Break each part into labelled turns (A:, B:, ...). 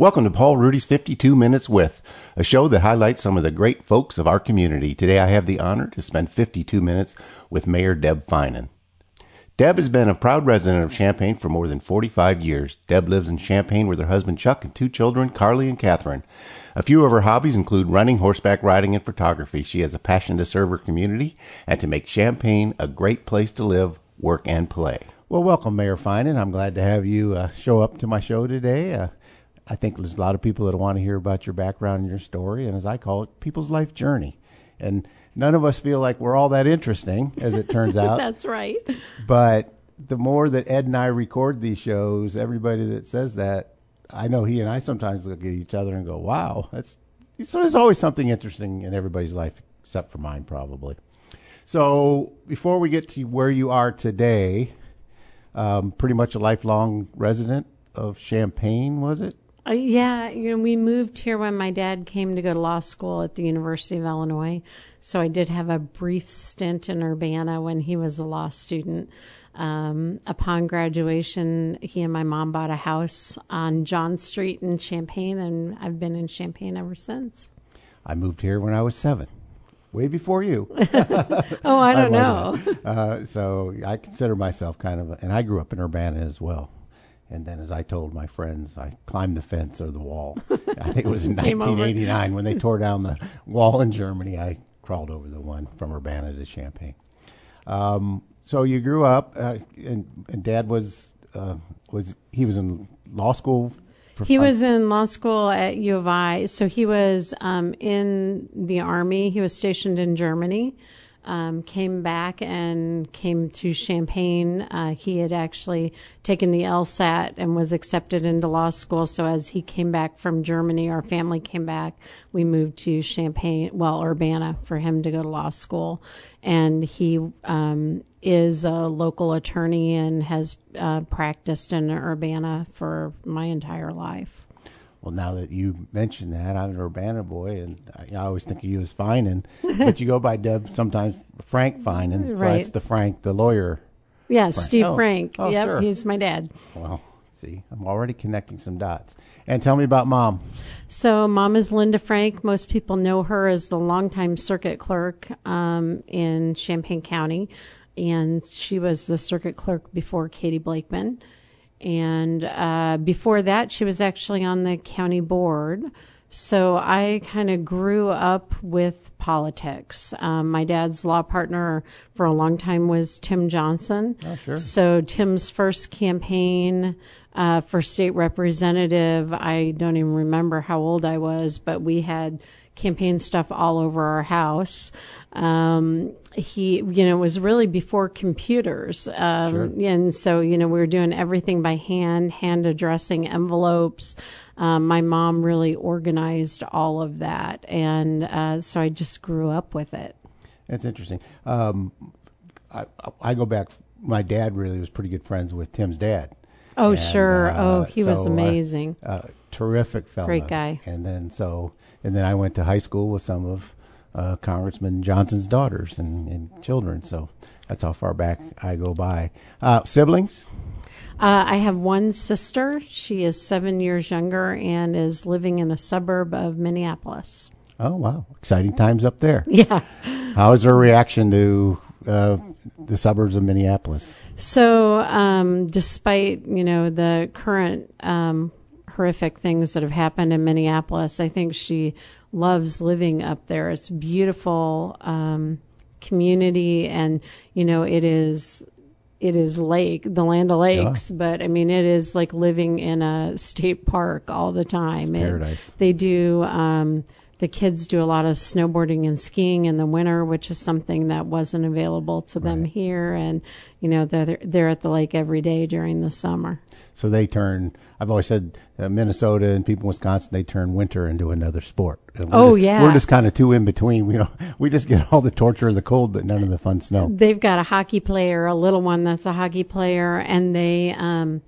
A: Welcome to Paul Rudy's 52 Minutes With, a show that highlights some of the great folks of our community. Today I have the honor to spend 52 minutes with Mayor Deb Feinen. Deb has been a proud resident of Champaign for more than 45 years. Deb lives in Champaign with her husband Chuck and two children, Carly and Catherine. A few of her hobbies include running, horseback riding, and photography. She has a passion to serve her community and to make Champaign a great place to live, work, and play. Well, welcome, Mayor Feinen. I'm glad to have you uh, show up to my show today. Uh, I think there's a lot of people that want to hear about your background and your story, and as I call it, people's life journey. And none of us feel like we're all that interesting, as it turns out.
B: That's right.
A: But the more that Ed and I record these shows, everybody that says that, I know he and I sometimes look at each other and go, "Wow, that's." So there's always something interesting in everybody's life, except for mine, probably. So before we get to where you are today, um, pretty much a lifelong resident of Champaign, was it?
B: Uh, yeah, you know, we moved here when my dad came to go to law school at the University of Illinois. So I did have a brief stint in Urbana when he was a law student. Um, upon graduation, he and my mom bought a house on John Street in Champaign, and I've been in Champaign ever since.
A: I moved here when I was seven, way before you.
B: oh, I don't know.
A: uh, so I consider myself kind of, a, and I grew up in Urbana as well. And then, as I told my friends, I climbed the fence or the wall. I think it was in 1989 when they tore down the wall in Germany. I crawled over the one from Urbana to Champaign. Um, so you grew up, uh, and, and, Dad was uh, was he was in law school.
B: he was in law school at U of I. So he was um, in the army. He was stationed in Germany um, came back and came to Champaign. Uh, he had actually taken the LSAT and was accepted into law school. So as he came back from Germany, our family came back. We moved to Champaign, well, Urbana, for him to go to law school. And he um, is a local attorney and has uh, practiced in Urbana for my entire life.
A: Well, now that you mention that, I'm an Urbana boy, and I, I always think of you as Feinen, but you go by Deb sometimes Frank Feinen, so
B: right.
A: that's the Frank, the lawyer.
B: Yeah, Frank. Steve oh. Frank. Oh, yep, sure. he's my dad.
A: Well, see, I'm already connecting some dots. And tell me about mom.
B: So, mom is Linda Frank. Most people know her as the longtime circuit clerk um, in Champaign County, and she was the circuit clerk before Katie Blakeman. And uh, before that, she was actually on the county board. So I kind of grew up with politics. Um, my dad's law partner for a long time was Tim Johnson.
A: Oh, sure.
B: So Tim's first campaign uh, for state representative, I don't even remember how old I was, but we had campaign stuff all over our house. Um, he, you know, was really before computers. Um,
A: sure.
B: and so, you know, we were doing everything by hand, hand addressing envelopes. Um, my mom really organized all of that. And, uh, so I just grew up with it.
A: That's interesting. Um, I, I go back, my dad really was pretty good friends with Tim's dad.
B: Oh, and, sure. Uh, oh, he so, was uh, amazing.
A: Uh, terrific fellow.
B: Great guy.
A: And then so, and then I went to high school with some of uh, Congressman Johnson's daughters and, and, children. So that's how far back I go by. Uh, siblings?
B: Uh, I have one sister. She is seven years younger and is living in a suburb of Minneapolis.
A: Oh wow! Exciting times up there.
B: Yeah.
A: How is her reaction to uh, the suburbs of Minneapolis?
B: So, um, despite you know the current um, horrific things that have happened in Minneapolis. I think she loves living up there. It's beautiful um, community, and you know it is it is lake the land of lakes yeah. but i mean it is like living in a state park all the time
A: it's paradise.
B: It, they do um, the kids do a lot of snowboarding and skiing in the winter, which is something that wasn't available to them
A: right.
B: here. And, you know, they're, they're at the lake every day during the summer.
A: So they turn, I've always said uh, Minnesota and people in Wisconsin, they turn winter into another sport.
B: oh,
A: just,
B: yeah.
A: We're just kind of two in between. We, know, we just get all the torture of the cold, but none of the fun snow.
B: They've got a hockey player, a little one that's a hockey player, and they, um,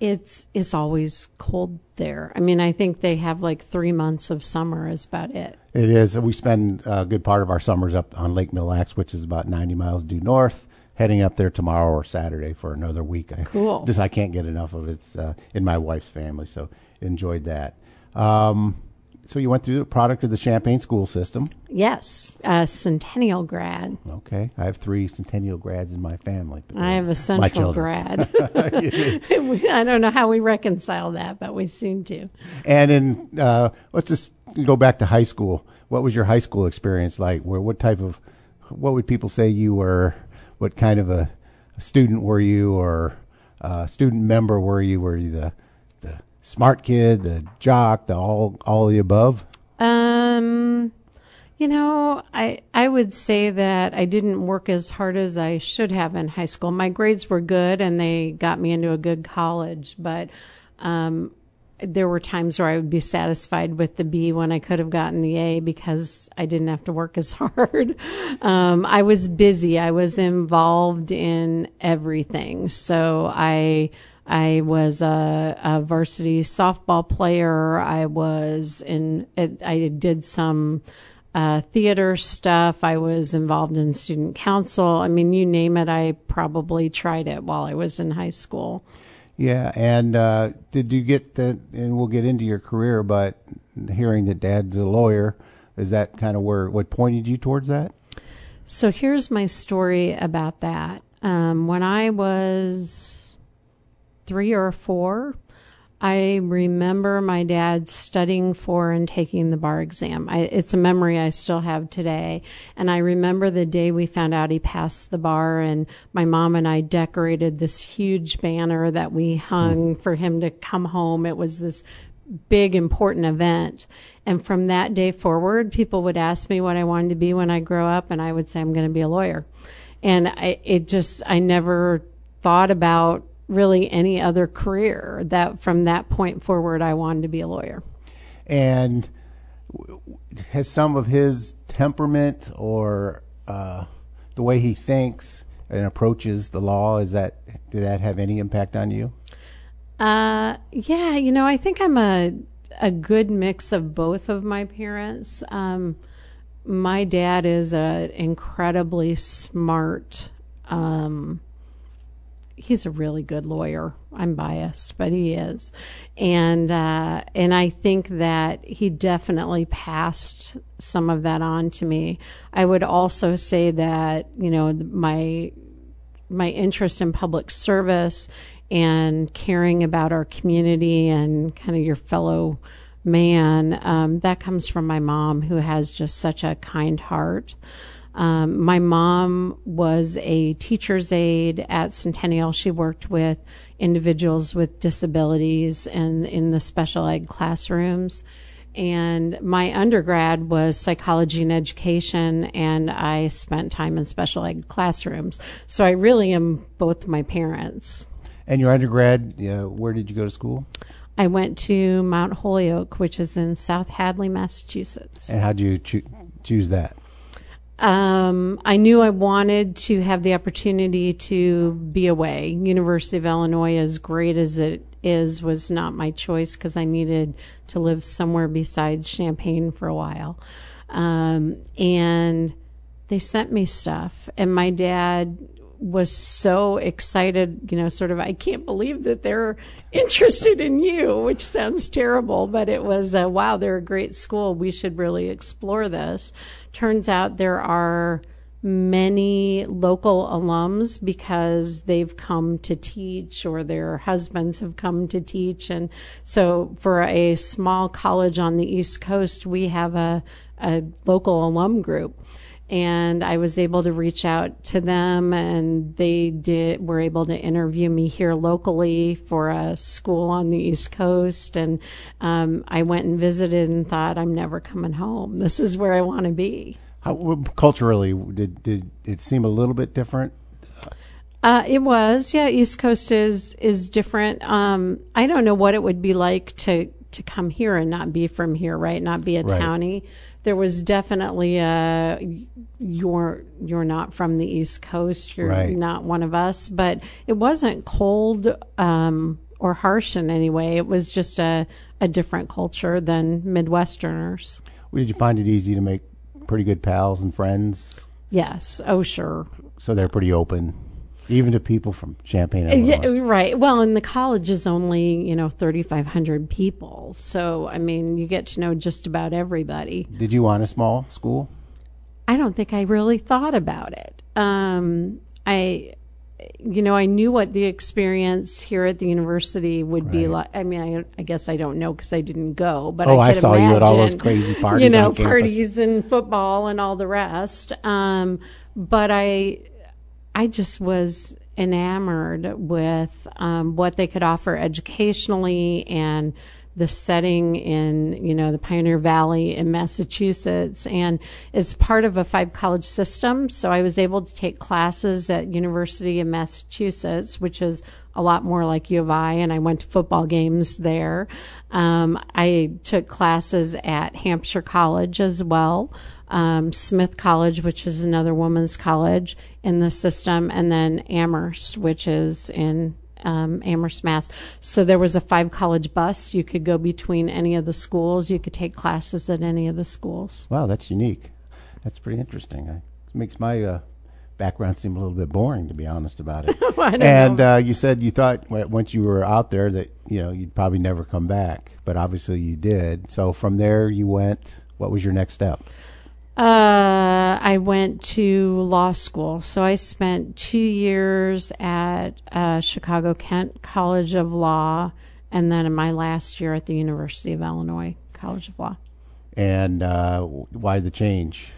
B: it's it's always cold there. I mean, I think they have like three months of summer is about it.
A: It is. We spend a good part of our summers up on Lake Mille Lacs, which is about 90 miles due north. Heading up there tomorrow or Saturday for another week.
B: Cool.
A: I, just I can't get enough of it. It's uh, in my wife's family, so enjoyed that. Um, so you went through the product of the Champaign school system.
B: Yes, a Centennial grad.
A: Okay, I have three Centennial grads in my family.
B: I have a Central grad. I don't know how we reconcile that, but we seem to.
A: And in uh, let's just go back to high school. What was your high school experience like? Where what type of what would people say you were? What kind of a, a student were you, or uh, student member were you? Were you the smart kid, the jock, the all all the above?
B: Um, you know, I I would say that I didn't work as hard as I should have in high school. My grades were good, and they got me into a good college, but um, there were times where I would be satisfied with the B when I could have gotten the A because I didn't have to work as hard. Um, I was busy. I was involved in everything. So I, I was a, a varsity softball player. I was in, I did some, uh, theater stuff. I was involved in student council. I mean, you name it, I probably tried it while I was in high school.
A: Yeah, and uh, did you get that? And we'll get into your career, but hearing that Dad's a lawyer, is that kind of where what pointed you towards that?
B: So here's my story about that. Um, when I was three or four, I remember my dad studying for and taking the bar exam. I, it's a memory I still have today. And I remember the day we found out he passed the bar, and my mom and I decorated this huge banner that we hung mm. for him to come home. It was this big important event. And from that day forward, people would ask me what I wanted to be when I grow up, and I would say I'm going to be a lawyer. And I, it just, I never thought about really any other career that from that point forward, I wanted to be a lawyer.
A: And has some of his temperament or uh, the way he thinks and approaches the law is that did that have any impact on you?
B: Uh, yeah, you know, I think I'm a a good mix of both of my parents. Um, my dad is an incredibly smart. Um, he's a really good lawyer. I'm biased, but he is, and uh, and I think that he definitely passed some of that on to me. I would also say that you know my my interest in public service and caring about our community and kind of your fellow man um, that comes from my mom who has just such a kind heart um, my mom was a teacher's aide at Centennial. She worked with individuals with disabilities and in the special ed classrooms. And my undergrad was psychology and education, and I spent time in special ed classrooms. So I really am both my parents.
A: And your undergrad, uh, where did you go to school?
B: I went to Mount Holyoke, which is in South Hadley, Massachusetts.
A: And how did you choo- choose that?
B: Um, I knew I wanted to have the opportunity to be away. University of Illinois, as great as it is, was not my choice because I needed to live somewhere besides Champaign for a while. Um, and they sent me stuff, and my dad was so excited, you know, sort of, I can't believe that they're interested in you, which sounds terrible, but it was, uh, wow, they're a great school. We should really explore this. Turns out there are many local alums because they've come to teach or their husbands have come to teach. And so for a small college on the East Coast, we have a, a local alum group and I was able to reach out to them and they did were able to interview me here locally for a school on the East Coast and um, I went and visited and thought I'm never coming home. This is where I want to be.
A: How, culturally, did did it seem a little bit different?
B: Uh, it was, yeah. East Coast is is different. Um, I don't know what it would be like to to come here and not be from here, right? Not be a
A: Right.
B: townie. There was definitely a you're you're not from the East Coast. You're
A: Right.
B: not one of us. But it wasn't cold um, or harsh in any way. It was just a a different culture than Midwesterners.
A: Did you find it easy to make pretty good pals and friends?
B: Yes. Oh, sure.
A: So they're pretty open. Even to people from Champaign,
B: Yeah, right. Well, and the college is only, you know, 3,500 people. So, I mean, you get to know just about everybody.
A: Did you want a small school?
B: I don't think I really thought about it. Um, I, you know, I knew what the experience here at the university would be like. I mean, I, I guess I don't know because I didn't go, but
A: Oh,
B: I,
A: I saw you at all those crazy parties
B: you know, parties and football and all the rest. Um, but I, I just was enamored with um, what they could offer educationally and the setting in you know the Pioneer Valley in Massachusetts. And it's part of a five college system. So I was able to take classes at University of Massachusetts which is a lot more like U of I and I went to football games there um, I took classes at Hampshire College as well um, Smith College, which is another women's college in the system, and then Amherst, which is in um, Amherst, Mass. So there was a five college bus. You could go between any of the schools. You could take classes at any of the schools.
A: Wow, that's unique. That's pretty interesting. It makes my uh, background seemed a little bit boring, to be honest about it.
B: Don't
A: and uh, you said you thought once you were out there that you know you'd probably never come back, but obviously you did. So from there you went. What was your next step?
B: Uh, I went to law school. So I spent two years at uh, Chicago Kent College of Law, and then in my last year at the University of Illinois College of Law.
A: And uh, why the change?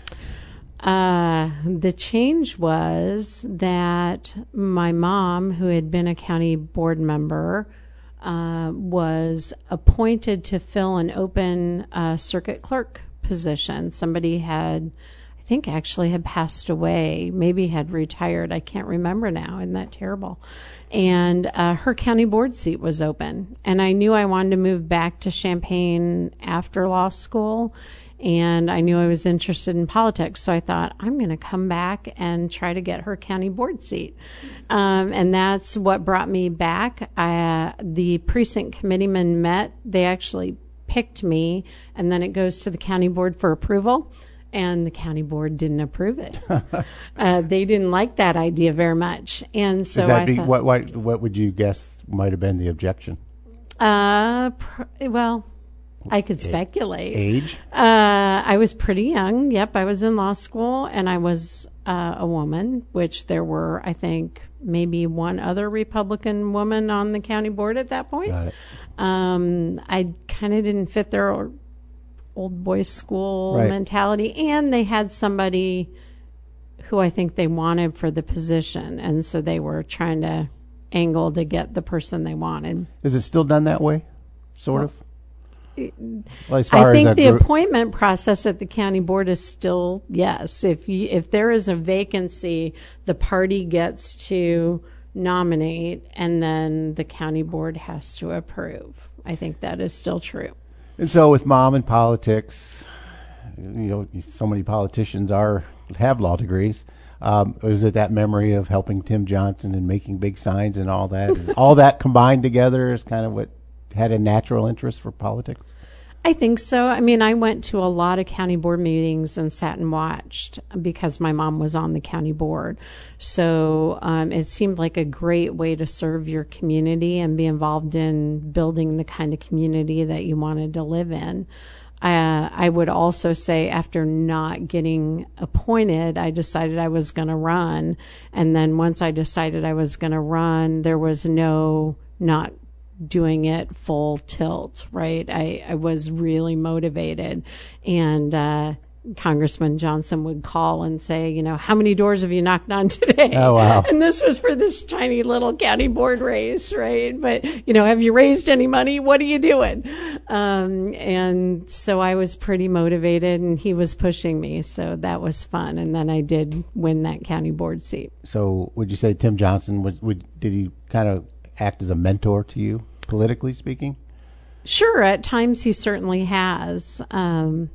B: Uh, the change was that my mom, who had been a county board member, uh, was appointed to fill an open uh, circuit clerk position. Somebody had, I think, actually had passed away, maybe had retired. I can't remember now. Isn't that terrible? And uh, her county board seat was open. And I knew I wanted to move back to Champaign after law school and I knew I was interested in politics. So I thought, I'm going to come back and try to get her county board seat. Um, and that's what brought me back. I, uh, the precinct committeemen met. They actually picked me, and then it goes to the county board for approval. And the county board didn't approve it. uh, they didn't like that idea very much. And so
A: Is that
B: I
A: be,
B: thought,
A: what, what what would you guess might have been the objection?
B: uh, pr- well, I could speculate.
A: Age?
B: Uh, I was pretty young. Yep, I was in law school, and I was uh, a woman, which there were, I think, maybe one other Republican woman on the county board at that point.
A: Got it.
B: Um, I kind of didn't fit their old boys school
A: Right.
B: mentality, and they had somebody who I think they wanted for the position, and so they were trying to angle to get the person they wanted.
A: Is it still done that way? Sort of. Well,
B: I think the
A: group-
B: appointment process at the county board is still yes. If you if there is a vacancy, the party gets to nominate, and then the county board has to approve. I think that is still true.
A: And so, with mom and politics, you know, so many politicians are have law degrees. Um, is it that memory of helping Tim Johnson and making big signs and all that? Is all that combined together is kind of what had a natural interest for politics?
B: I think so. I mean, I went to a lot of county board meetings and sat and watched because my mom was on the county board. So um, it seemed like a great way to serve your community and be involved in building the kind of community that you wanted to live in. Uh, I would also say after not getting appointed, I decided I was going to run. And then once I decided I was going to run, there was no not doing it full tilt, right? I, I was really motivated. And uh, Congressman Johnson would call and say, you know, how many doors have you knocked on today?
A: Oh, wow.
B: And this was for this tiny little county board race, right? But, you know, have you raised any money? What are you doing? Um, and so I was pretty motivated and he was pushing me. So that was fun. And then I did win that county board seat.
A: So, would you say Tim Johnson was? Would did he kind of act as a mentor to you, politically speaking?
B: Sure, at times he certainly has. Um,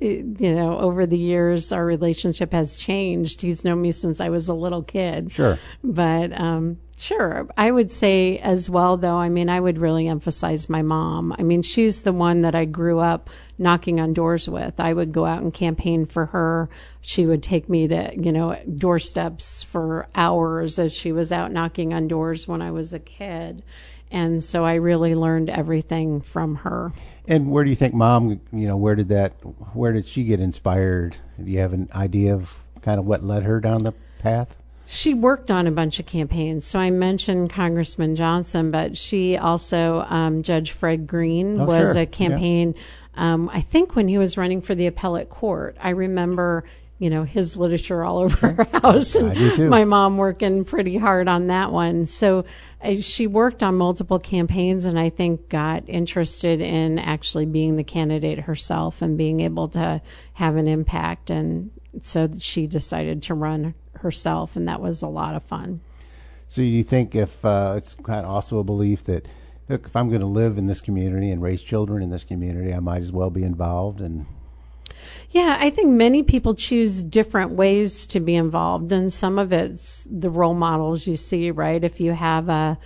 B: it- you know, over the years, our relationship has changed. He's known me since I was a little kid.
A: Sure.
B: But um, Sure. I would say as well, though, I mean, I would really emphasize my mom. I mean, she's the one that I grew up knocking on doors with. I would go out and campaign for her. She would take me to, you know, doorsteps for hours as she was out knocking on doors when I was a kid. And so I really learned everything from her.
A: And where do you think mom, you know, where did that, where did she get inspired? Do you have an idea of kind of what led her down the path?
B: She worked on a bunch of campaigns. So I mentioned Congressman Johnson, but she also, um, Judge Fred Green
A: Oh,
B: was
A: sure.
B: a campaign, um, I think when he was running for the appellate court. I remember, you know, his literature all over her house and
A: I do too.
B: my mom working pretty hard on that one. So uh, she worked on multiple campaigns and I think got interested in actually being the candidate herself and being able to have an impact. And so she decided to run herself, and that was a lot of fun.
A: So you think if uh, it's kind of also a belief that look, if I'm going to live in this community and raise children in this community, I might as well be involved. And
B: Yeah, I think many people choose different ways to be involved, and some of it's the role models you see, right? If you have a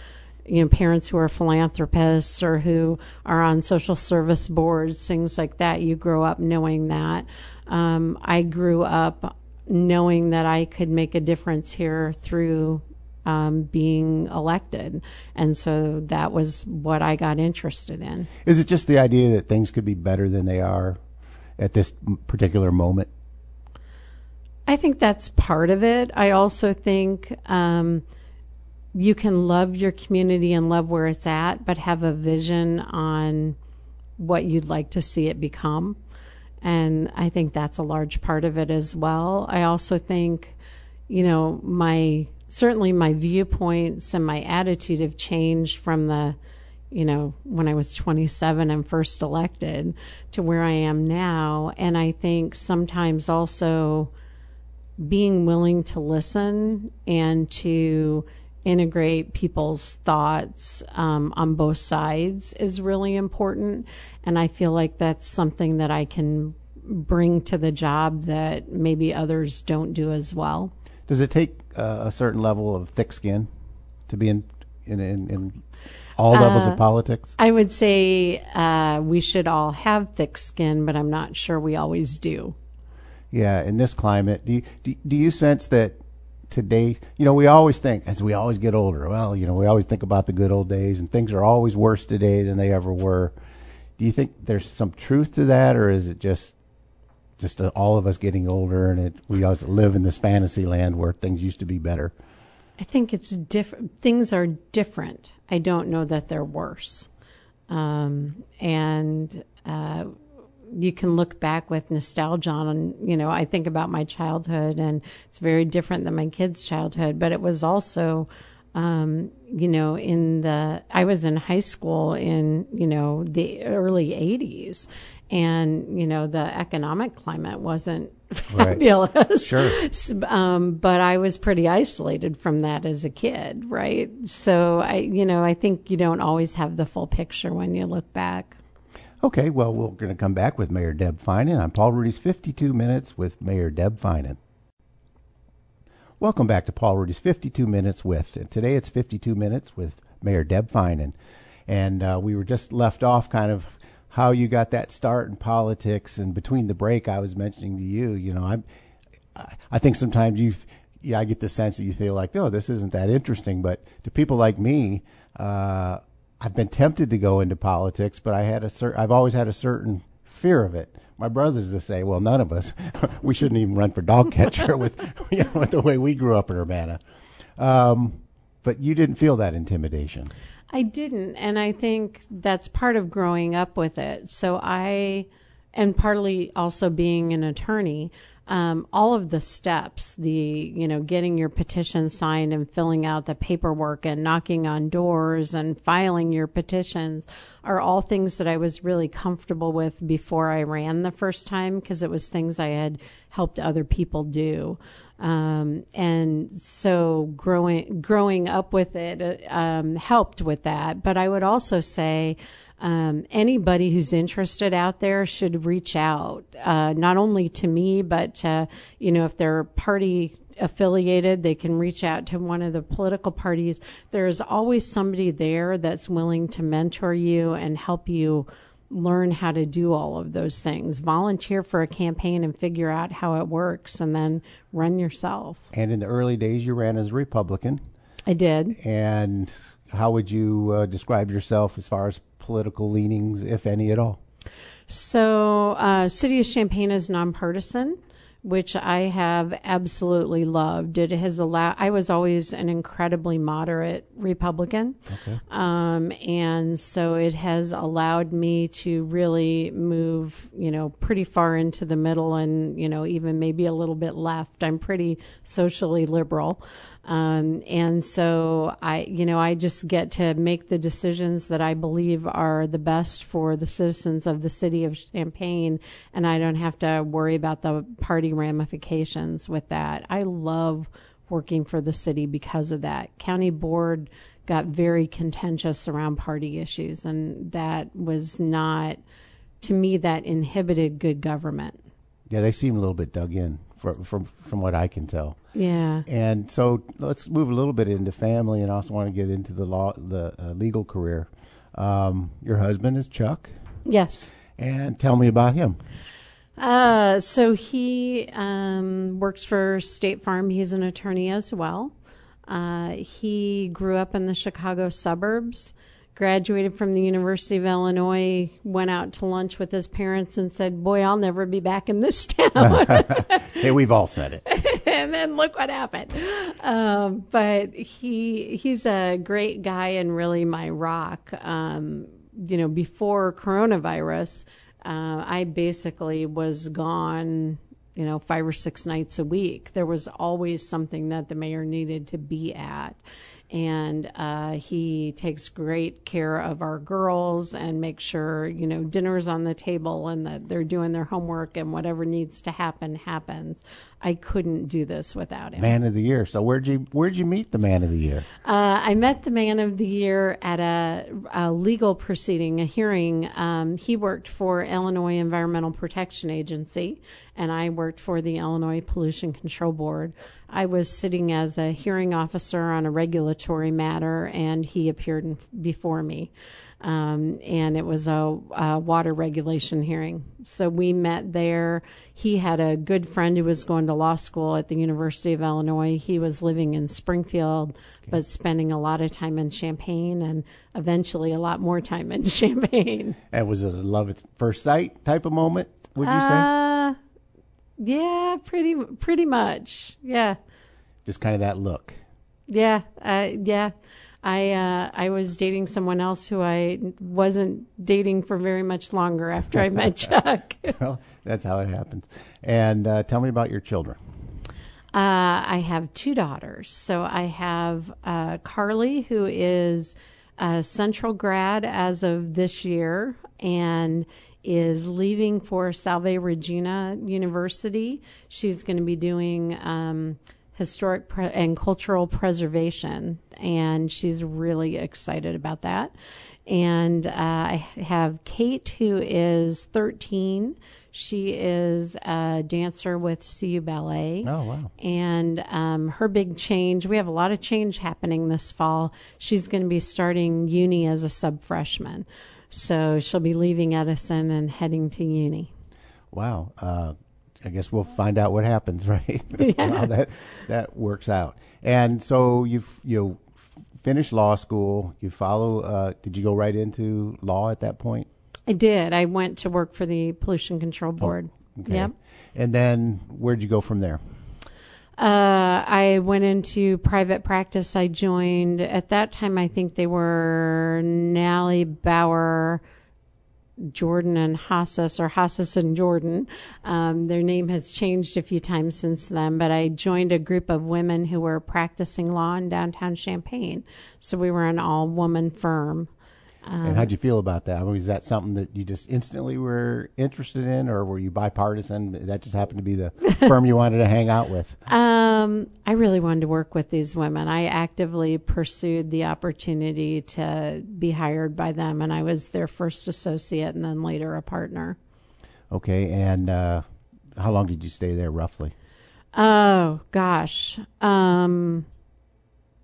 B: you know parents who are philanthropists or who are on social service boards, things like that, you grow up knowing that. Um, I grew up knowing that I could make a difference here through um, being elected, and so that was what I got interested in.
A: is it just the idea that things could be better than they are at this particular moment?
B: I think that's part of it. I also think um, you can love your community and love where it's at, but have a vision on what you'd like to see it become. And I think that's a large part of it as well. I also think, you know, my certainly my viewpoints and my attitude have changed from the you know, when I was 27 and first elected to where I am now. And I think sometimes also being willing to listen and to integrate people's thoughts um, on both sides is really important. And I feel like that's something that I can bring to the job that maybe others don't do as well.
A: Does it take uh, a certain level of thick skin to be in in, in, in all levels of politics?
B: I would say uh, we should all have thick skin, but I'm not sure we always do.
A: Yeah, in this climate, do you, do, do you sense that today, you know, we always think as we always get older, well, you know, we always think about the good old days and things are always worse today than they ever were. Do you think there's some truth to that or is it just just uh, all of us getting older and it, we always live in this fantasy land where things used to be better?
B: I think it's different. Things are different. I don't know that they're worse. Um, and uh, you can look back with nostalgia on, you know, I think about my childhood and it's very different than my kids' childhood, but it was also, um, you know, in the, I was in high school in, you know, the early 80s and, you know, the economic climate wasn't
A: Right.
B: fabulous.
A: Sure.
B: Um, but I was pretty isolated from that as a kid, right? So I, you know, I think you don't always have the full picture when you look back.
A: Okay, well, we're going to come back with Mayor Deb Feinen on Paul Rudy's 52 Minutes with Mayor Deb Feinen. Welcome back to Paul Rudy's 52 Minutes with. And today it's 52 Minutes with Mayor Deb Feinen. And uh, we were just left off kind of how you got that start in politics. And between the break, I was mentioning to you, you know, I'm, I, think sometimes you, yeah, I get the sense that you feel like, oh, this isn't that interesting. But to people like me, uh, I've been tempted to go into politics, but I had a cer- I've always had a certain fear of it. My brothers to say, well, none of us, we shouldn't even run for dog catcher with, you know, with the way we grew up in Urbana. Um, but you didn't feel that intimidation.
B: I didn't, and I think that's part of growing up with it. So I, and partly also being an attorney, um, all of the steps, the you know, getting your petition signed and filling out the paperwork and knocking on doors and filing your petitions, are all things that I was really comfortable with before I ran the first time because it was things I had helped other people do. Um, and so growing growing up with it uh, um, helped with that. But I would also say um, anybody who's interested out there should reach out, uh, not only to me, but to, you know, if they're party affiliated, they can reach out to one of the political parties. There's always somebody there that's willing to mentor you and help you learn how to do all of those things. Volunteer for a campaign and figure out how it works and then run yourself.
A: And in the early days, you ran as a Republican.
B: I did.
A: And how would you uh, describe yourself as far as political leanings, if any at all?
B: So, uh, City of Champaign is nonpartisan which I have absolutely loved. It has allowed, I was always an incredibly moderate Republican. Okay. Um, and so it has allowed me to really move, you know, pretty far into the middle and, you know, even maybe a little bit left. I'm pretty socially liberal. Um, and so I, you know, I just get to make the decisions that I believe are the best for the citizens of the city of Champaign, and I don't have to worry about the party ramifications with that. I love working for the city because of that. County board got very contentious around party issues, and that was not, to me, that inhibited good government.
A: Yeah, they seem a little bit dug in from from from what I can tell.
B: Yeah.
A: And so let's move a little bit into family, and also want to get into the law, the uh, legal career. Um, your husband is Chuck.
B: Yes.
A: And tell me about him.
B: Uh, so he um, works for State Farm. He's an attorney as well. Uh, he grew up in the Chicago suburbs graduated from the University of Illinois, went out to lunch with his parents and said, Boy, I'll never be back in this town.
A: hey, we've all said
B: it. and then look what happened. Um, but he he's a great guy and really my rock. Um, you know, before coronavirus, uh, I basically was gone you know, five or six nights a week. There was always something that the mayor needed to be at and uh, he takes great care of our girls and makes sure you know dinner's on the table and that they're doing their homework and whatever needs to happen happens. I couldn't do this without him.
A: Man of the year. So where'd you where'd you meet the man of the year?
B: Uh, I met the man of the year at a, a legal proceeding, a hearing. Um, he worked for Illinois Environmental Protection Agency, and I worked for the Illinois Pollution Control Board. I was sitting as a hearing officer on a regulatory matter, and he appeared in, before me um, and it was a, a, water regulation hearing. So we met there. He had a good friend who was going to law school at the University of Illinois. He was living in Springfield, okay. but spending a lot of time in Champaign and eventually a lot more time in Champaign.
A: And was it a love at first sight type of moment? Would you
B: uh, say? Yeah, pretty pretty much. Yeah.
A: Just kind of that look.
B: Yeah, uh, yeah. I uh, I was dating someone else who I wasn't dating for very much longer after I met Chuck.
A: well, that's how it happens. And uh, tell me about your children.
B: Uh, I have two daughters. So I have uh, Carly, who is a Central grad as of this year, and is leaving for Salve Regina University. She's going to be doing. Um, historic pre- and cultural preservation, and she's really excited about that. And uh, I have Kate, who is 13. She is a dancer with CU Ballet.
A: Oh, wow.
B: And um, her big change, we have a lot of change happening this fall. She's going to be starting uni as a sub freshman. So she'll be leaving Edison and heading to uni.
A: Wow. Uh, I guess we'll find out what happens, right? Yeah. How that that works out. And so you you finished law school. You follow. Uh, did you go right into law at that point?
B: I did. I went to work for the Pollution Control oh, Board. Oh, okay. Yep.
A: And then where'd you go from there?
B: Uh, I went into private practice. I joined at that time. I think they were Nally Bauer Jordan and Hassas, or Hassas and Jordan. Um, their name has changed a few times since then, but I joined a group of women who were practicing law in downtown Champaign. So we were an all woman firm.
A: Um, and how'd you feel about that? I mean, was that something that you just instantly were interested in, or were you bipartisan? That just happened to be the firm you wanted to hang out with.
B: Um, I really wanted to work with these women. I actively pursued the opportunity to be hired by them, and I was their first associate, and then later a partner.
A: Okay, and uh, how long did you stay there, roughly?
B: Oh gosh. Um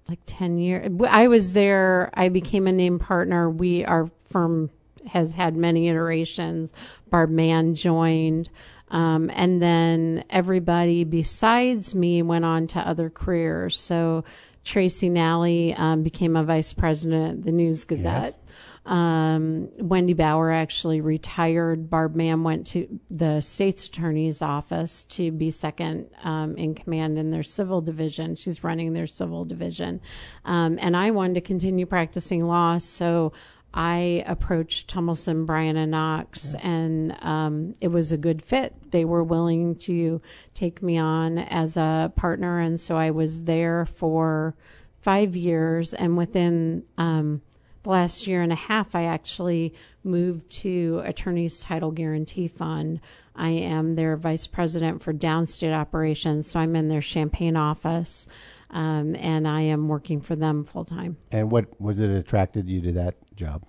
B: like 10 years. I was there. I became a named partner. We, our firm has had many iterations. Barb Mann joined. Um, and then everybody besides me went on to other careers. So Tracy Nally um, became a vice president at the News Gazette. Yes. Um, Wendy Bauer actually retired. Barb Mann went to the state's attorney's office to be second um, in command in their civil division. She's running their civil division. Um, and I wanted to continue practicing law, so I approached Tummelson, Bryan, and Knox, yeah. and um, it was a good fit. They were willing to take me on as a partner, and so I was there for five years. And within um, last year and a half, I actually moved to Attorney's Title Guaranty Fund. I am their vice president for downstate operations, so I'm in their Champaign office, um, and I am working for them full time.
A: And what was it attracted you to that job?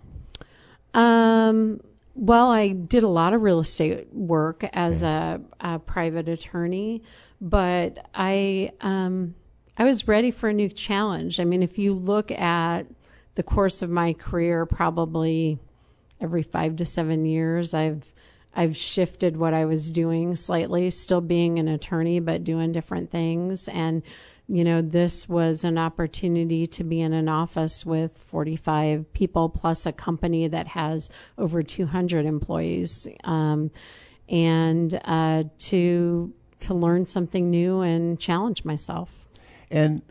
B: Um, well, I did a lot of real estate work as a, a, private attorney, but I um, I was ready for a new challenge. I mean, if you look at the course of my career, probably every five to seven years, I've I've shifted what I was doing slightly, still being an attorney, but doing different things. And, you know, this was an opportunity to be in an office with 45 people plus a company that has over 200 employees. Um, and uh, to to learn something new and challenge myself.
A: And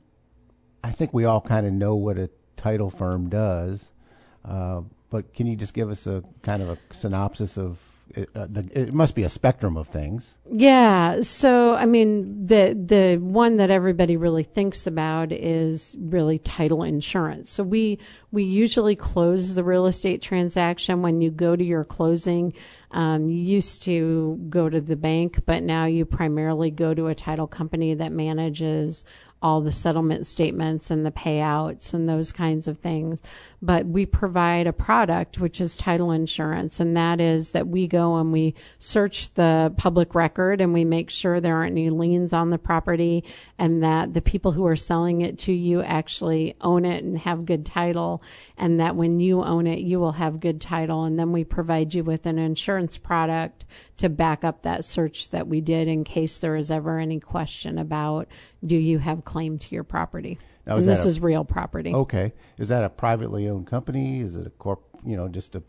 A: I think we all kind of know what a title firm does. Uh, but can you just give us a kind of a synopsis of it, uh, the, it must be a spectrum of things.
B: Yeah. So, I mean, the the one that everybody really thinks about is really title insurance. So we we usually close the real estate transaction when you go to your closing. Um, you used to go to the bank, but now you primarily go to a title company that manages all the settlement statements and the payouts and those kinds of things. But we provide a product, which is title insurance. And that is that we go and we search the public record and we make sure there aren't any liens on the property and that the people who are selling it to you actually own it and have good title. And that when you own it, you will have good title. And then we provide you with an insurance product to back up that search that we did in case there is ever any question about do you have claim to your property? Now, and this a, is real property.
A: Okay. Is that a privately owned company? Is it a corp, you know, just a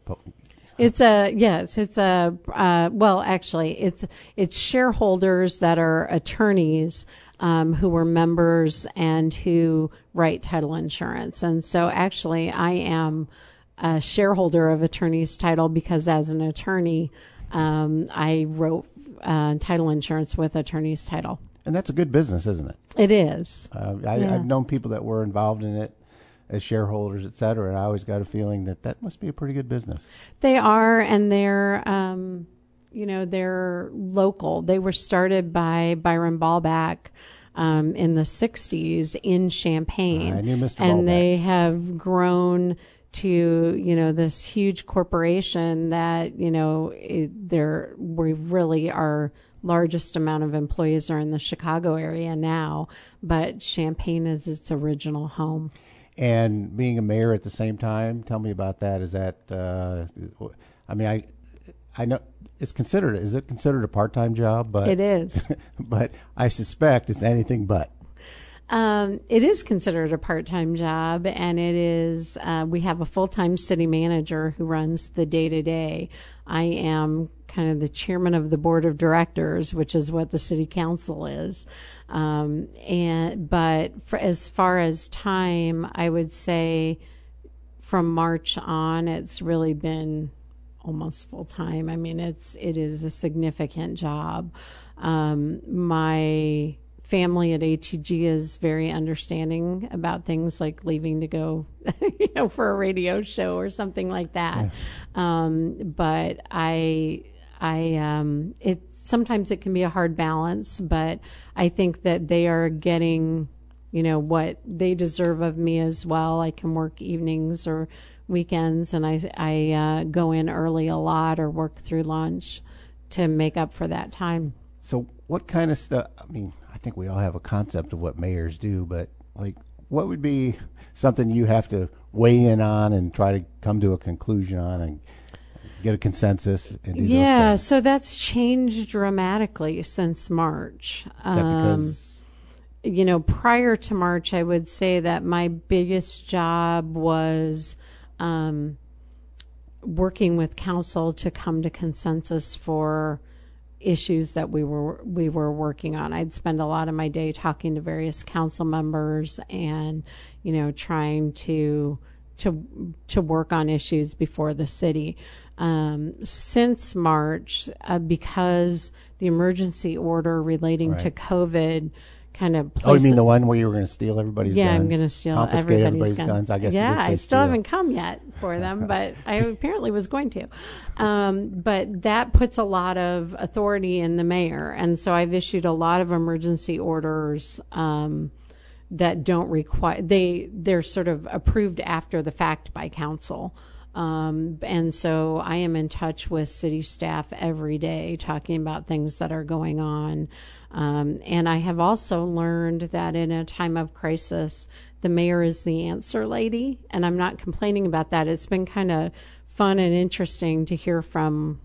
B: it's a yes. It's a uh, well, actually, it's it's shareholders that are attorneys um, who were members and who write title insurance. And so, actually, I am a shareholder of Attorney's Title because, as an attorney, um, I wrote uh, title insurance with Attorney's Title.
A: And that's a good business, isn't it?
B: It is.
A: Uh, I, yeah. I've known people that were involved in it as shareholders, et cetera, and I always got a feeling that that must be a pretty good business.
B: They are, and they're, um, you know, they're local. They were started by Byron Ballback. Um, in the 60s in Champaign.
A: I knew Mr.
B: And they have grown to you know this huge corporation that you know it, they're we really our largest amount of employees are in the Chicago area now, but Champaign is its original home.
A: And being a mayor at the same time, tell me about that. Is that uh, I mean I I know it's considered is it considered a part time job? But
B: it is.
A: but I suspect it's anything but.
B: Um, it is considered a part time job, and it is, uh, we have a full time city manager who runs the day to day. I am kind of the chairman of the board of directors, which is what the city council is. Um, and, but as far as time, I would say from March on, it's really been almost full time. I mean, it's, it is a significant job. Um, my, family at ATG is very understanding about things like leaving to go, you know, for a radio show or something like that. Yeah. Um, but I, I, um, it sometimes it can be a hard balance, but I think that they are getting, you know, what they deserve of me as well. I can work evenings or weekends, and I, I uh, go in early a lot or work through lunch to make up for that time.
A: So, what kind of stuff? I mean, I think we all have a concept of what mayors do, but like, what would be something you have to weigh in on and try to come to a conclusion on and get a consensus?
B: Yeah, so that's changed dramatically since March.
A: Is that
B: Um,
A: because
B: you know, prior to March, I would say that my biggest job was um, working with council to come to consensus for issues that we were we were working on. I'd spend a lot of my day talking to various council members and you know trying to to to work on issues before the city. Um, since March, uh, because the emergency order relating to COVID kind of
A: oh, you mean the one where you were going to steal everybody's
B: yeah,
A: guns?
B: I'm going to steal
A: confiscate
B: everybody's, guns.
A: I guess.
B: yeah, I still
A: steal.
B: haven't come yet for them, but I apparently was going to. Um, but that puts a lot of authority in the mayor, and so I've issued a lot of emergency orders. Um, that don't require they they're sort of approved after the fact by council um, and so i am in touch with city staff every day talking about things that are going on um, and i have also learned that in a time of crisis the mayor is the answer lady and i'm not complaining about that it's been kind of fun and interesting to hear from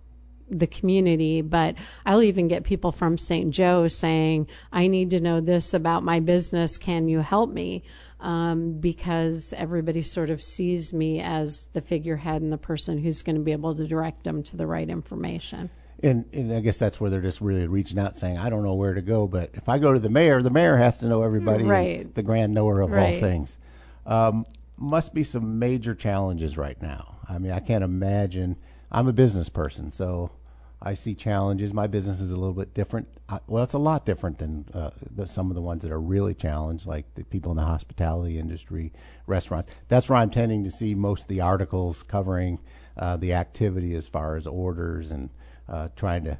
B: the community, but I'll even get people from St. Joe saying, I need to know this about my business. Can you help me? Um, because everybody sort of sees me as the figurehead and the person who's going to be able to direct them to the right information.
A: And, and I guess that's where they're just really reaching out, saying, "I don't know where to go." But if I go to the mayor, the mayor has to know everybody,
B: Right.
A: the grand knower of all things. Um, must be some major challenges right now. I mean, I can't imagine. I'm a business person, so I see challenges. My business is a little bit different. I, well, it's a lot different than uh, the, some of the ones that are really challenged, like the people in the hospitality industry, restaurants. That's where I'm tending to see most of the articles covering uh, the activity as far as orders and uh, trying to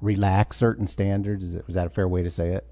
A: relax certain standards. Is, that a fair way to say it?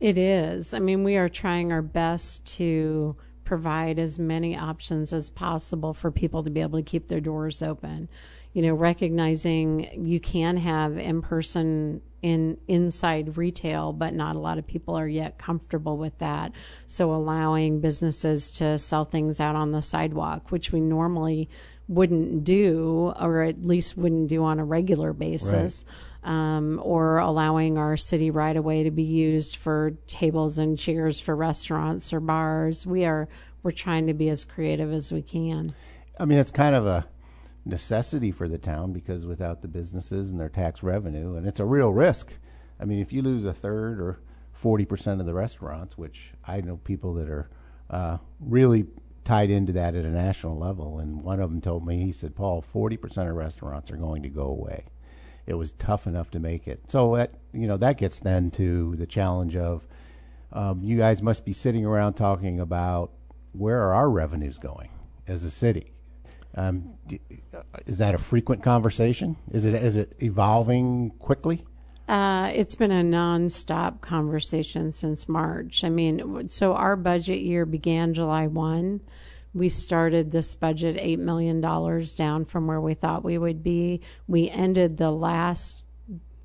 B: It is. I mean, we are trying our best to provide as many options as possible for people to be able to keep their doors open. You know, recognizing you can have in person in inside retail, but not a lot of people are yet comfortable with that. So allowing businesses to sell things out on the sidewalk, which we normally wouldn't do, or at least wouldn't do on a regular basis um, or allowing our city right away to be used for tables and chairs for restaurants or bars. We are we're trying to be as creative as we can.
A: I mean, it's kind of a necessity for the town because without the businesses and their tax revenue, and it's a real risk. I mean, if you lose a third or forty percent of the restaurants, which I know people that are uh, really tied into that at a national level, and one of them told me, he said, "Paul, forty percent of restaurants are going to go away." It was tough enough to make it. So that you know that gets then to the challenge of um, you guys must be sitting around talking about where are our revenues going as a city. Um, uh, is that a frequent conversation? Is it is it evolving quickly?
B: Uh, it's been a nonstop conversation since March. I mean, so our budget year began July 1. We started this budget $8 million down from where we thought we would be. We ended the last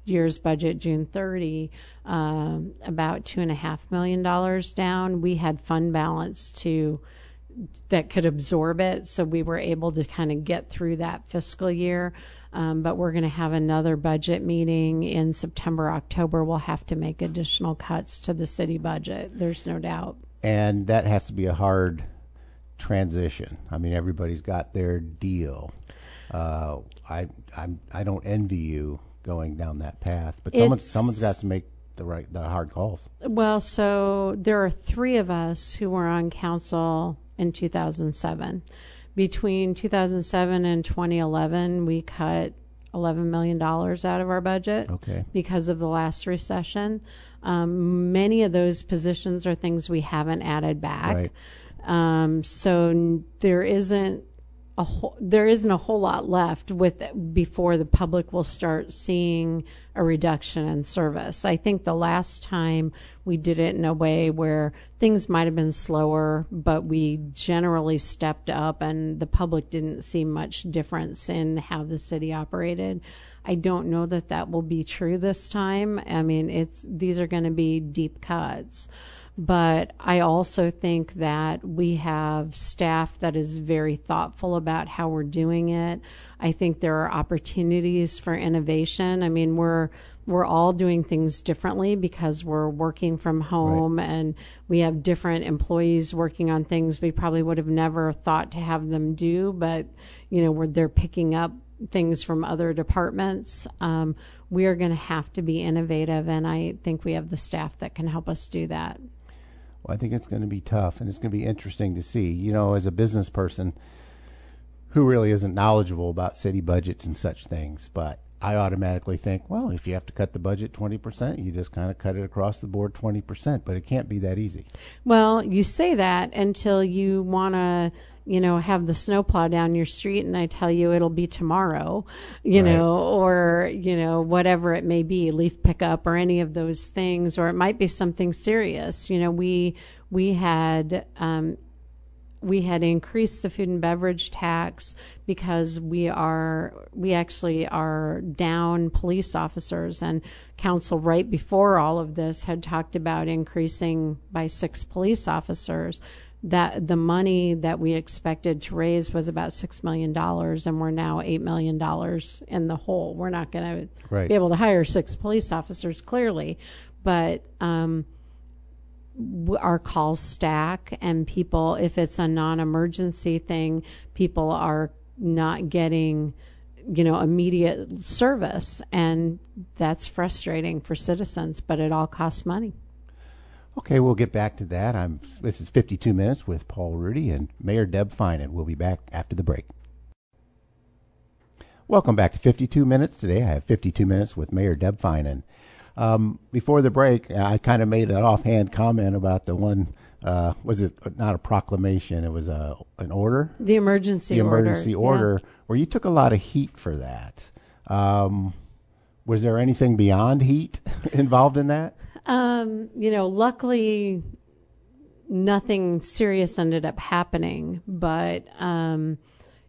B: year's budget June 30 um, about $2.5 million down. We had fund balance to that could absorb it. So we were able to kind of get through that fiscal year. Um, but we're going to have another budget meeting in September, October. We'll have to make additional cuts to the city budget. There's no doubt.
A: And that has to be a hard transition. I mean, everybody's got their deal. Uh, I I'm, I don't envy you going down that path, but someone
B: It's-
A: someone's got to make the right the hard calls.
B: Well, so there are three of us who were on council in 2007. Between 2007 and 2011, we cut $11 million out of our budget.
A: Okay.
B: because of the last recession. Um, many of those positions are things we haven't added back.
A: Right.
B: Um, so n- there isn't a whole, there isn't a whole lot left with before the public will start seeing a reduction in service. I think the last time we did it in a way where things might have been slower, but we generally stepped up and the public didn't see much difference in how the city operated. I don't know that that will be true this time. I mean, it's these are going to be deep cuts. But I also think that we have staff that is very thoughtful about how we're doing it. I think there are opportunities for innovation. I mean, we're we're all doing things differently because we're working from home right. and we have different employees working on things we probably would have never thought to have them do, but you know, where they're picking up things from other departments. Um, we are going to have to be innovative, and I think we have the staff that can help us do that.
A: Well, I think it's going to be tough, and it's going to be interesting to see. You know, as a business person who really isn't knowledgeable about city budgets and such things, but I automatically think, well, if you have to cut the budget 20%, you just kind of cut it across the board 20%, but it can't be that easy.
B: Well, you say that until you want to you know, have the snowplow down your street and I tell you it'll be tomorrow, you right. know, or, you know, whatever it may be, leaf pickup or any of those things, or it might be something serious. You know, we, we had, um, we had increased the food and beverage tax because we are we actually are down police officers and council right before all of this had talked about increasing by six police officers that the money that we expected to raise was about six million dollars, and we're now eight million dollars in the hole. We're not going to be able to hire six police officers, clearly, but um, our call stack, and people, if it's a non-emergency thing, people are not getting you know immediate service and that's frustrating for citizens but it all costs money
A: Okay, we'll get back to that. I'm. This is 52 minutes with Paul Rudy and Mayor Deb Feinen. We'll be back after the break. Welcome back to 52 minutes. Today I have 52 minutes with Mayor Deb Feinen. Um, before the break, I kind of made an offhand comment about the one. Uh, was it not a proclamation? It was a an order.
B: The emergency. Order.
A: The emergency order, order yeah. where you took a lot of heat for that. Um, was there anything beyond heat involved in that?
B: Um, you know, luckily nothing serious ended up happening, but um,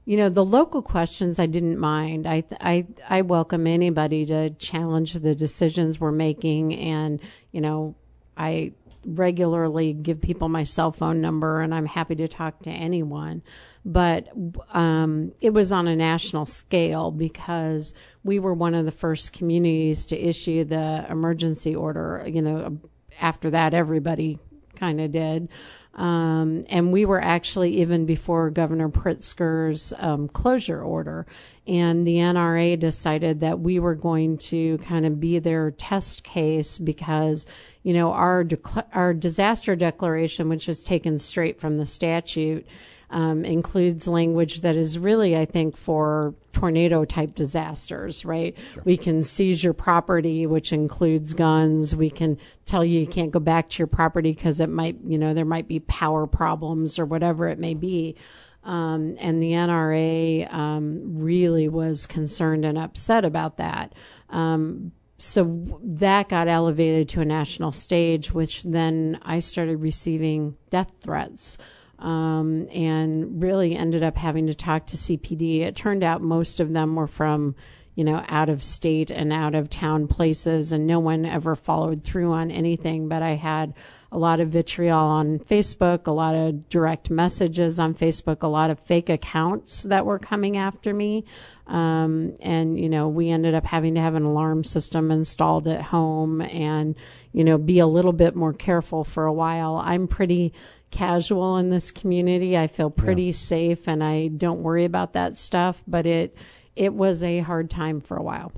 B: you know, the local questions I didn't mind. I I I welcome anybody to challenge the decisions we're making and, you know, I regularly give people my cell phone number and I'm happy to talk to anyone. But um, it was on a national scale because we were one of the first communities to issue the emergency order. You know, after that, everybody kind of did. Um, and we were actually even before Governor Pritzker's um, closure order. And the NRA decided that we were going to kind of be their test case because, you know, our, our disaster declaration, which is taken straight from the statute, um, includes language that is really, I think, for tornado type disasters, right? Sure. We can seize your property, which includes guns. We can tell you you can't go back to your property because it might, you know, there might be power problems or whatever it may be. Um, and the NRA um, really was concerned and upset about that. Um, so that got elevated to a national stage, which then I started receiving death threats um, and really ended up having to talk to CPD. It turned out most of them were from, you know, out of state and out of town places, and no one ever followed through on anything. But I had a lot of vitriol on Facebook, a lot of direct messages on Facebook, a lot of fake accounts that were coming after me. Um, and, you know, we ended up having to have an alarm system installed at home and, you know, be a little bit more careful for a while. I'm pretty casual in this community. I feel pretty yeah. safe and I don't worry about that stuff, but it it was a hard time for a while.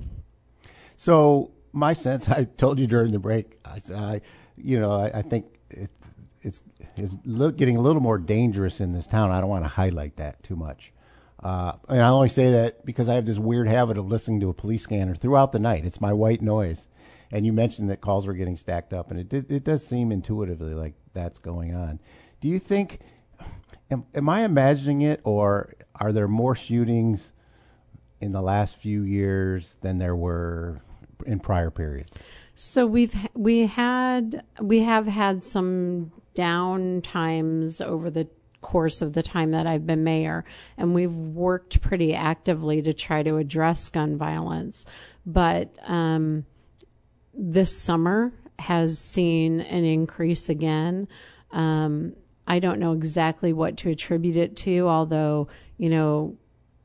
A: So my sense, I told you during the break, I said, I, you know, I, I think it, it's it's getting a little more dangerous in this town. I don't want to highlight that too much. Uh, and I only say that because I have this weird habit of listening to a police scanner throughout the night. It's my white noise. And you mentioned that calls were getting stacked up, and it it does seem intuitively like that's going on. Do you think? am, am I imagining it, or are there more shootings in the last few years than there were in prior periods?
B: So we've we had we have had some down times over the course of the time that I've been mayor, and we've worked pretty actively to try to address gun violence. But um, this summer has seen an increase again. Um, I don't know exactly what to attribute it to, although, you know,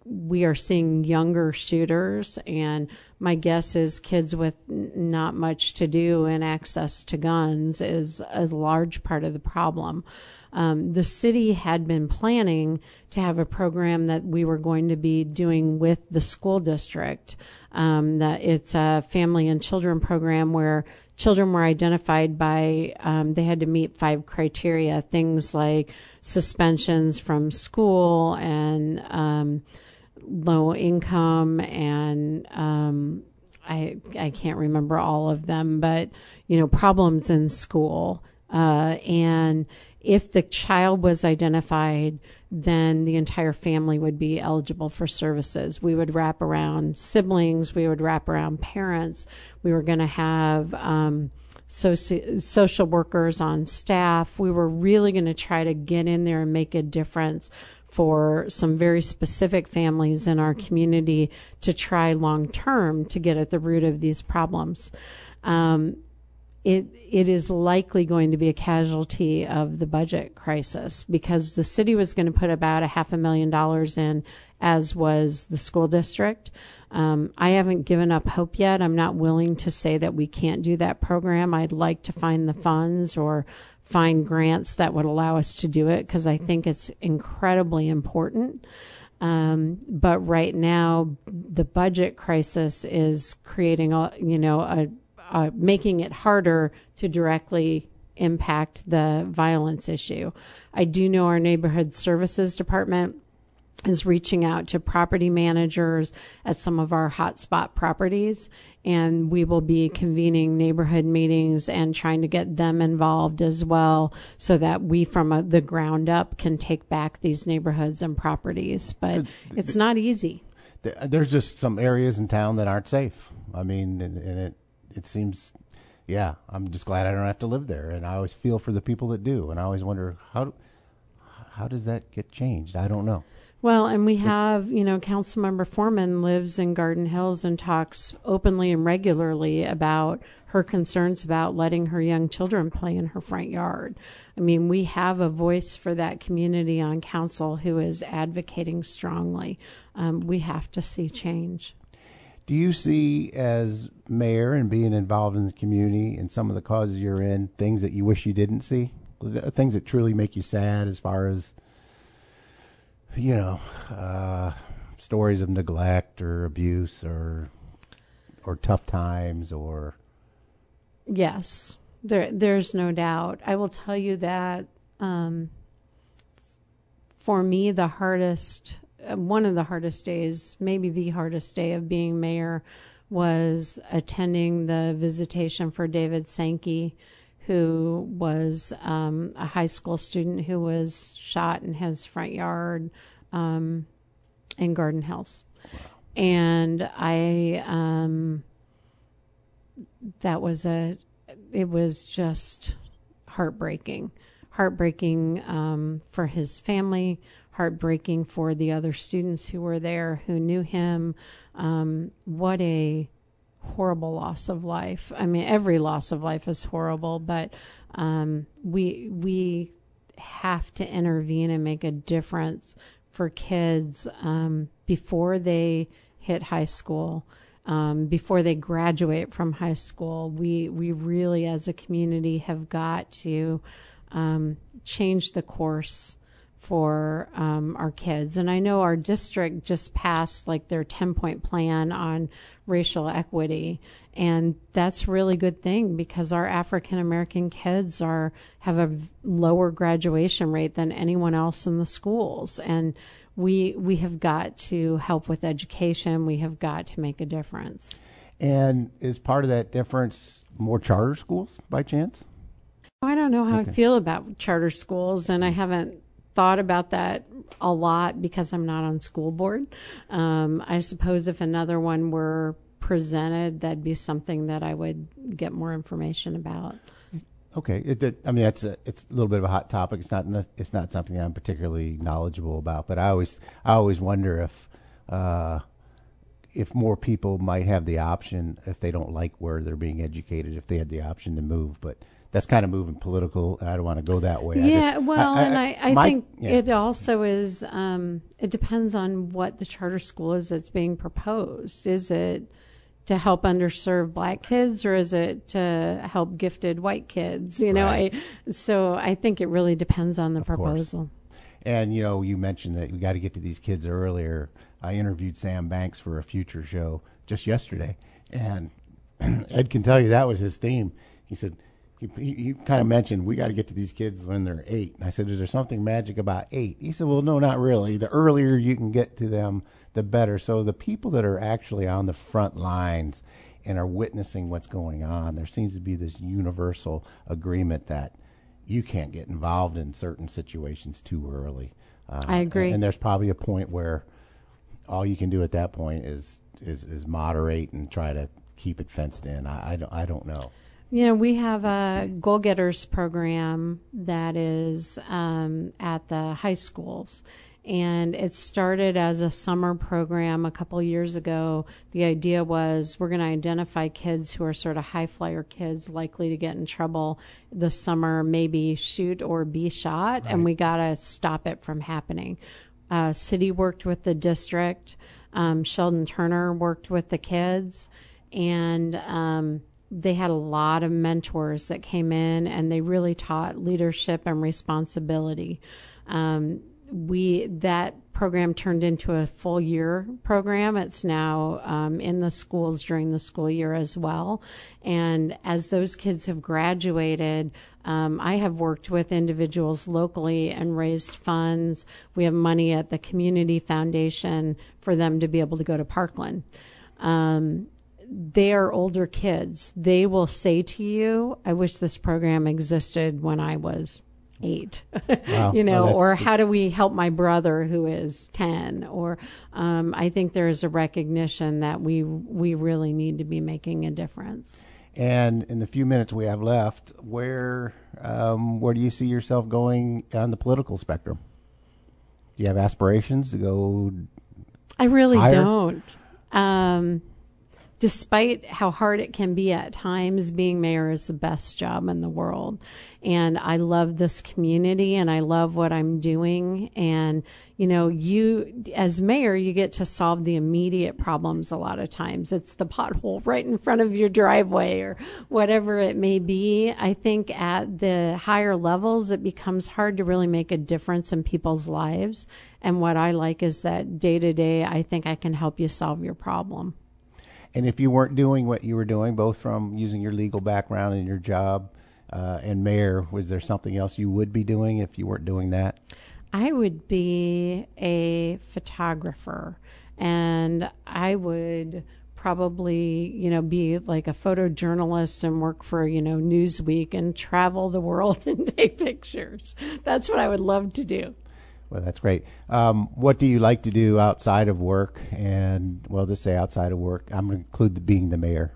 B: we are seeing younger shooters, and my guess is kids with not much to do and access to guns is a large part of the problem. Um, the city had been planning to have a program that we were going to be doing with the school district. Um, that it's a family and children program where children were identified by um, they had to meet five criteria, things like suspensions from school and um, low income and um, I I can't remember all of them, but you know problems in school. Uh, and if the child was identified, then the entire family would be eligible for services. We would wrap around siblings, we would wrap around parents. We were going to have um, soci- social workers on staff. We were really going to try to get in there and make a difference for some very specific families in our community to try long term to get at the root of these problems. Um, it it is likely going to be a casualty of the budget crisis because the city was going to put about a half a million dollars in, as was the school district. Um, I haven't given up hope yet. I'm not willing to say that we can't do that program. I'd like to find the funds or find grants that would allow us to do it because I think it's incredibly important. Um, but right now, the budget crisis is creating a, you know, a, a, making it harder to directly impact the violence issue. I do know our neighborhood services department is reaching out to property managers at some of our hotspot properties and we will be convening neighborhood meetings and trying to get them involved as well so that we from a, the ground up can take back these neighborhoods and properties. But it's not easy.
A: There's just some areas in town that aren't safe. I mean and, and it it seems yeah i'm just glad i don't have to live there and i always feel for the people that do and i always wonder how how does that get changed i don't know
B: well, and we have, you know, Councilmember Fourman lives in Garden Hills and talks openly and regularly about her concerns about letting her young children play in her front yard. I mean, we have a voice for that community on council who is advocating strongly. Um, we have to see change.
A: Do you see, as mayor and being involved in the community and some of the causes you're in, things that you wish you didn't see? Things that truly make you sad as far as you know, uh, stories of neglect or abuse or or tough times or
B: yes, there there's no doubt. I will tell you that um, for me, the hardest, one of the hardest days, maybe the hardest day of being mayor, was attending the visitation for David Sankey who was um, a high school student who was shot in his front yard um, in Garden Hills. Wow. And I, um, that was a, it was just heartbreaking. Heartbreaking um, for his family, heartbreaking for the other students who were there who knew him. Um, what a horrible loss of life. I mean, every loss of life is horrible, but um, we we have to intervene and make a difference for kids um, before they hit high school. Um, before they graduate from high school, we we really, as a community, have got to um, change the course for um, our kids. And I know our district just passed like their 10 point plan on racial equity. And that's a really good thing because our African American kids are have a lower graduation rate than anyone else in the schools. And we we have got to help with education. We have got to make a difference.
A: And is part of that difference more charter schools by chance?
B: I don't know how okay. I feel about charter schools, and I haven't thought about that a lot because I'm not on school board. Um, I suppose if another one were presented, that'd be something that I would get more information about.
A: Okay, it, it, I mean that's a, it's a little bit of a hot topic. It's not it's not something I'm particularly knowledgeable about, but I always I always wonder if uh, if more people might have the option if they don't like where they're being educated, if they had the option to move, but that's kind of moving political, and I don't want to go that way.
B: Yeah,
A: just,
B: well,
A: I, I,
B: and I, I
A: my,
B: think
A: yeah.
B: it also is. Um, it depends on what the charter school is that's being proposed. Is it to help underserved black kids, or is it to help gifted white kids? You know,
A: Right.
B: I, so I think it really depends on the
A: course.
B: proposal.
A: And you know, you mentioned that we got to get to these kids earlier. I interviewed Sam Banks for a future show just yesterday, and Ed can tell you that was his theme. He said he, he, he kind of mentioned we got to get to these kids when they're eight. And I said, "Is there something magic about eight? He said, "Well, no, not really. The earlier you can get to them, the better." So the people that are actually on the front lines and are witnessing what's going on, there seems to be this universal agreement that you can't get involved in certain situations too early. Uh,
B: I agree.
A: And, and there's probably a point where all you can do at that point is is, is moderate and try to keep it fenced in. I, I, don't, I don't know.
B: You know, we have a goal getters program that is um, at the high schools. And it started as a summer program a couple years ago. The idea was we're going to identify kids who are sort of high flyer kids likely to get in trouble this summer, maybe shoot or be shot, and we got to stop it from happening. Uh, city worked with the district. Um, Sheldon Turner worked with the kids, and um, they had a lot of mentors that came in, and they really taught leadership and responsibility. Um, we that program turned into a full year program. It's now um, in the schools during the school year as well. And as those kids have graduated, um, I have worked with individuals locally and raised funds. We have money at the community foundation for them to be able to go to Parkland. Um, they are older kids. They will say to you, I wish this program existed when I was eight,
A: Wow.
B: you know,
A: Well,
B: or how do we help my brother who is 10? Or, um, I think there is a recognition that we, we really need to be making a difference.
A: And in the few minutes we have left, where um, where do you see yourself going on the political spectrum? Do you have aspirations to go?
B: I really
A: Higher?
B: don't. Um, despite how hard it can be at times, being mayor is the best job in the world. And I love this community and I love what I'm doing. And, you know, you, as mayor, you get to solve the immediate problems a lot of times. It's the pothole right in front of your driveway or whatever it may be. I think at the higher levels, it becomes hard to really make a difference in people's lives. And what I like is that day to day, I think I can help you solve your problem.
A: And if you weren't doing what you were doing, both from using your legal background and your job uh, and mayor, was there something else you would be doing if you weren't doing that?
B: I would be a photographer and I would probably, you know, be like a photojournalist and work for, you know, Newsweek and travel the world and take pictures. That's what I would love to do.
A: Well, that's great. Um, what do you like to do outside of work? And well, just say outside of work. I'm going to include the being the mayor.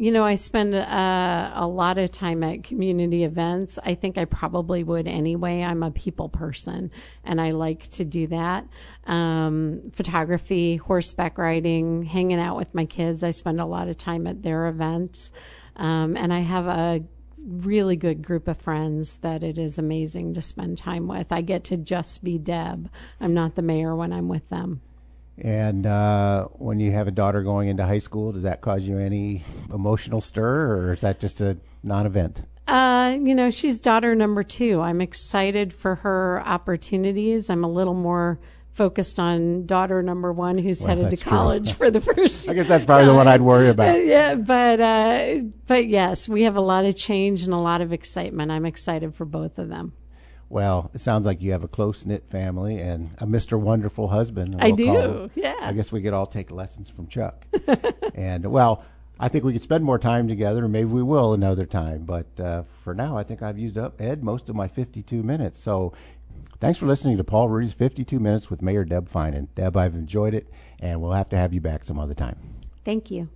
B: You know, I spend uh, a lot of time at community events. I think I probably would anyway. I'm a people person and I like to do that. Um, photography, horseback riding, hanging out with my kids. I spend a lot of time at their events. Um, and I have a really good group of friends that it is amazing to spend time with. I get to just be Deb. I'm not the mayor when I'm with them.
A: And uh, when you have a daughter going into high school, does that cause you any emotional stir, or is that just a non-event?
B: Uh, you know, she's daughter number two. I'm excited for her opportunities. I'm a little more focused on daughter number one, who's
A: Well,
B: headed to
A: true.
B: college for the first.
A: I guess that's probably the one I'd worry
B: Uh,
A: about.
B: yeah, but uh, but yes, we have a lot of change and a lot of excitement. I'm excited for both of them.
A: Well, it sounds like you have a close knit family and a Mr. Wonderful husband.
B: I
A: we'll call
B: do, yeah.
A: I guess we could all take lessons from Chuck. and well, I think we could spend more time together, and maybe we will another time. But uh, for now, I think I've used up Ed most of my 52 minutes. So Thanks for listening to Paul Rudy's 52 Minutes with Mayor Deb Feinen. Deb, I've enjoyed it, and we'll have to have you back some other time.
B: Thank you.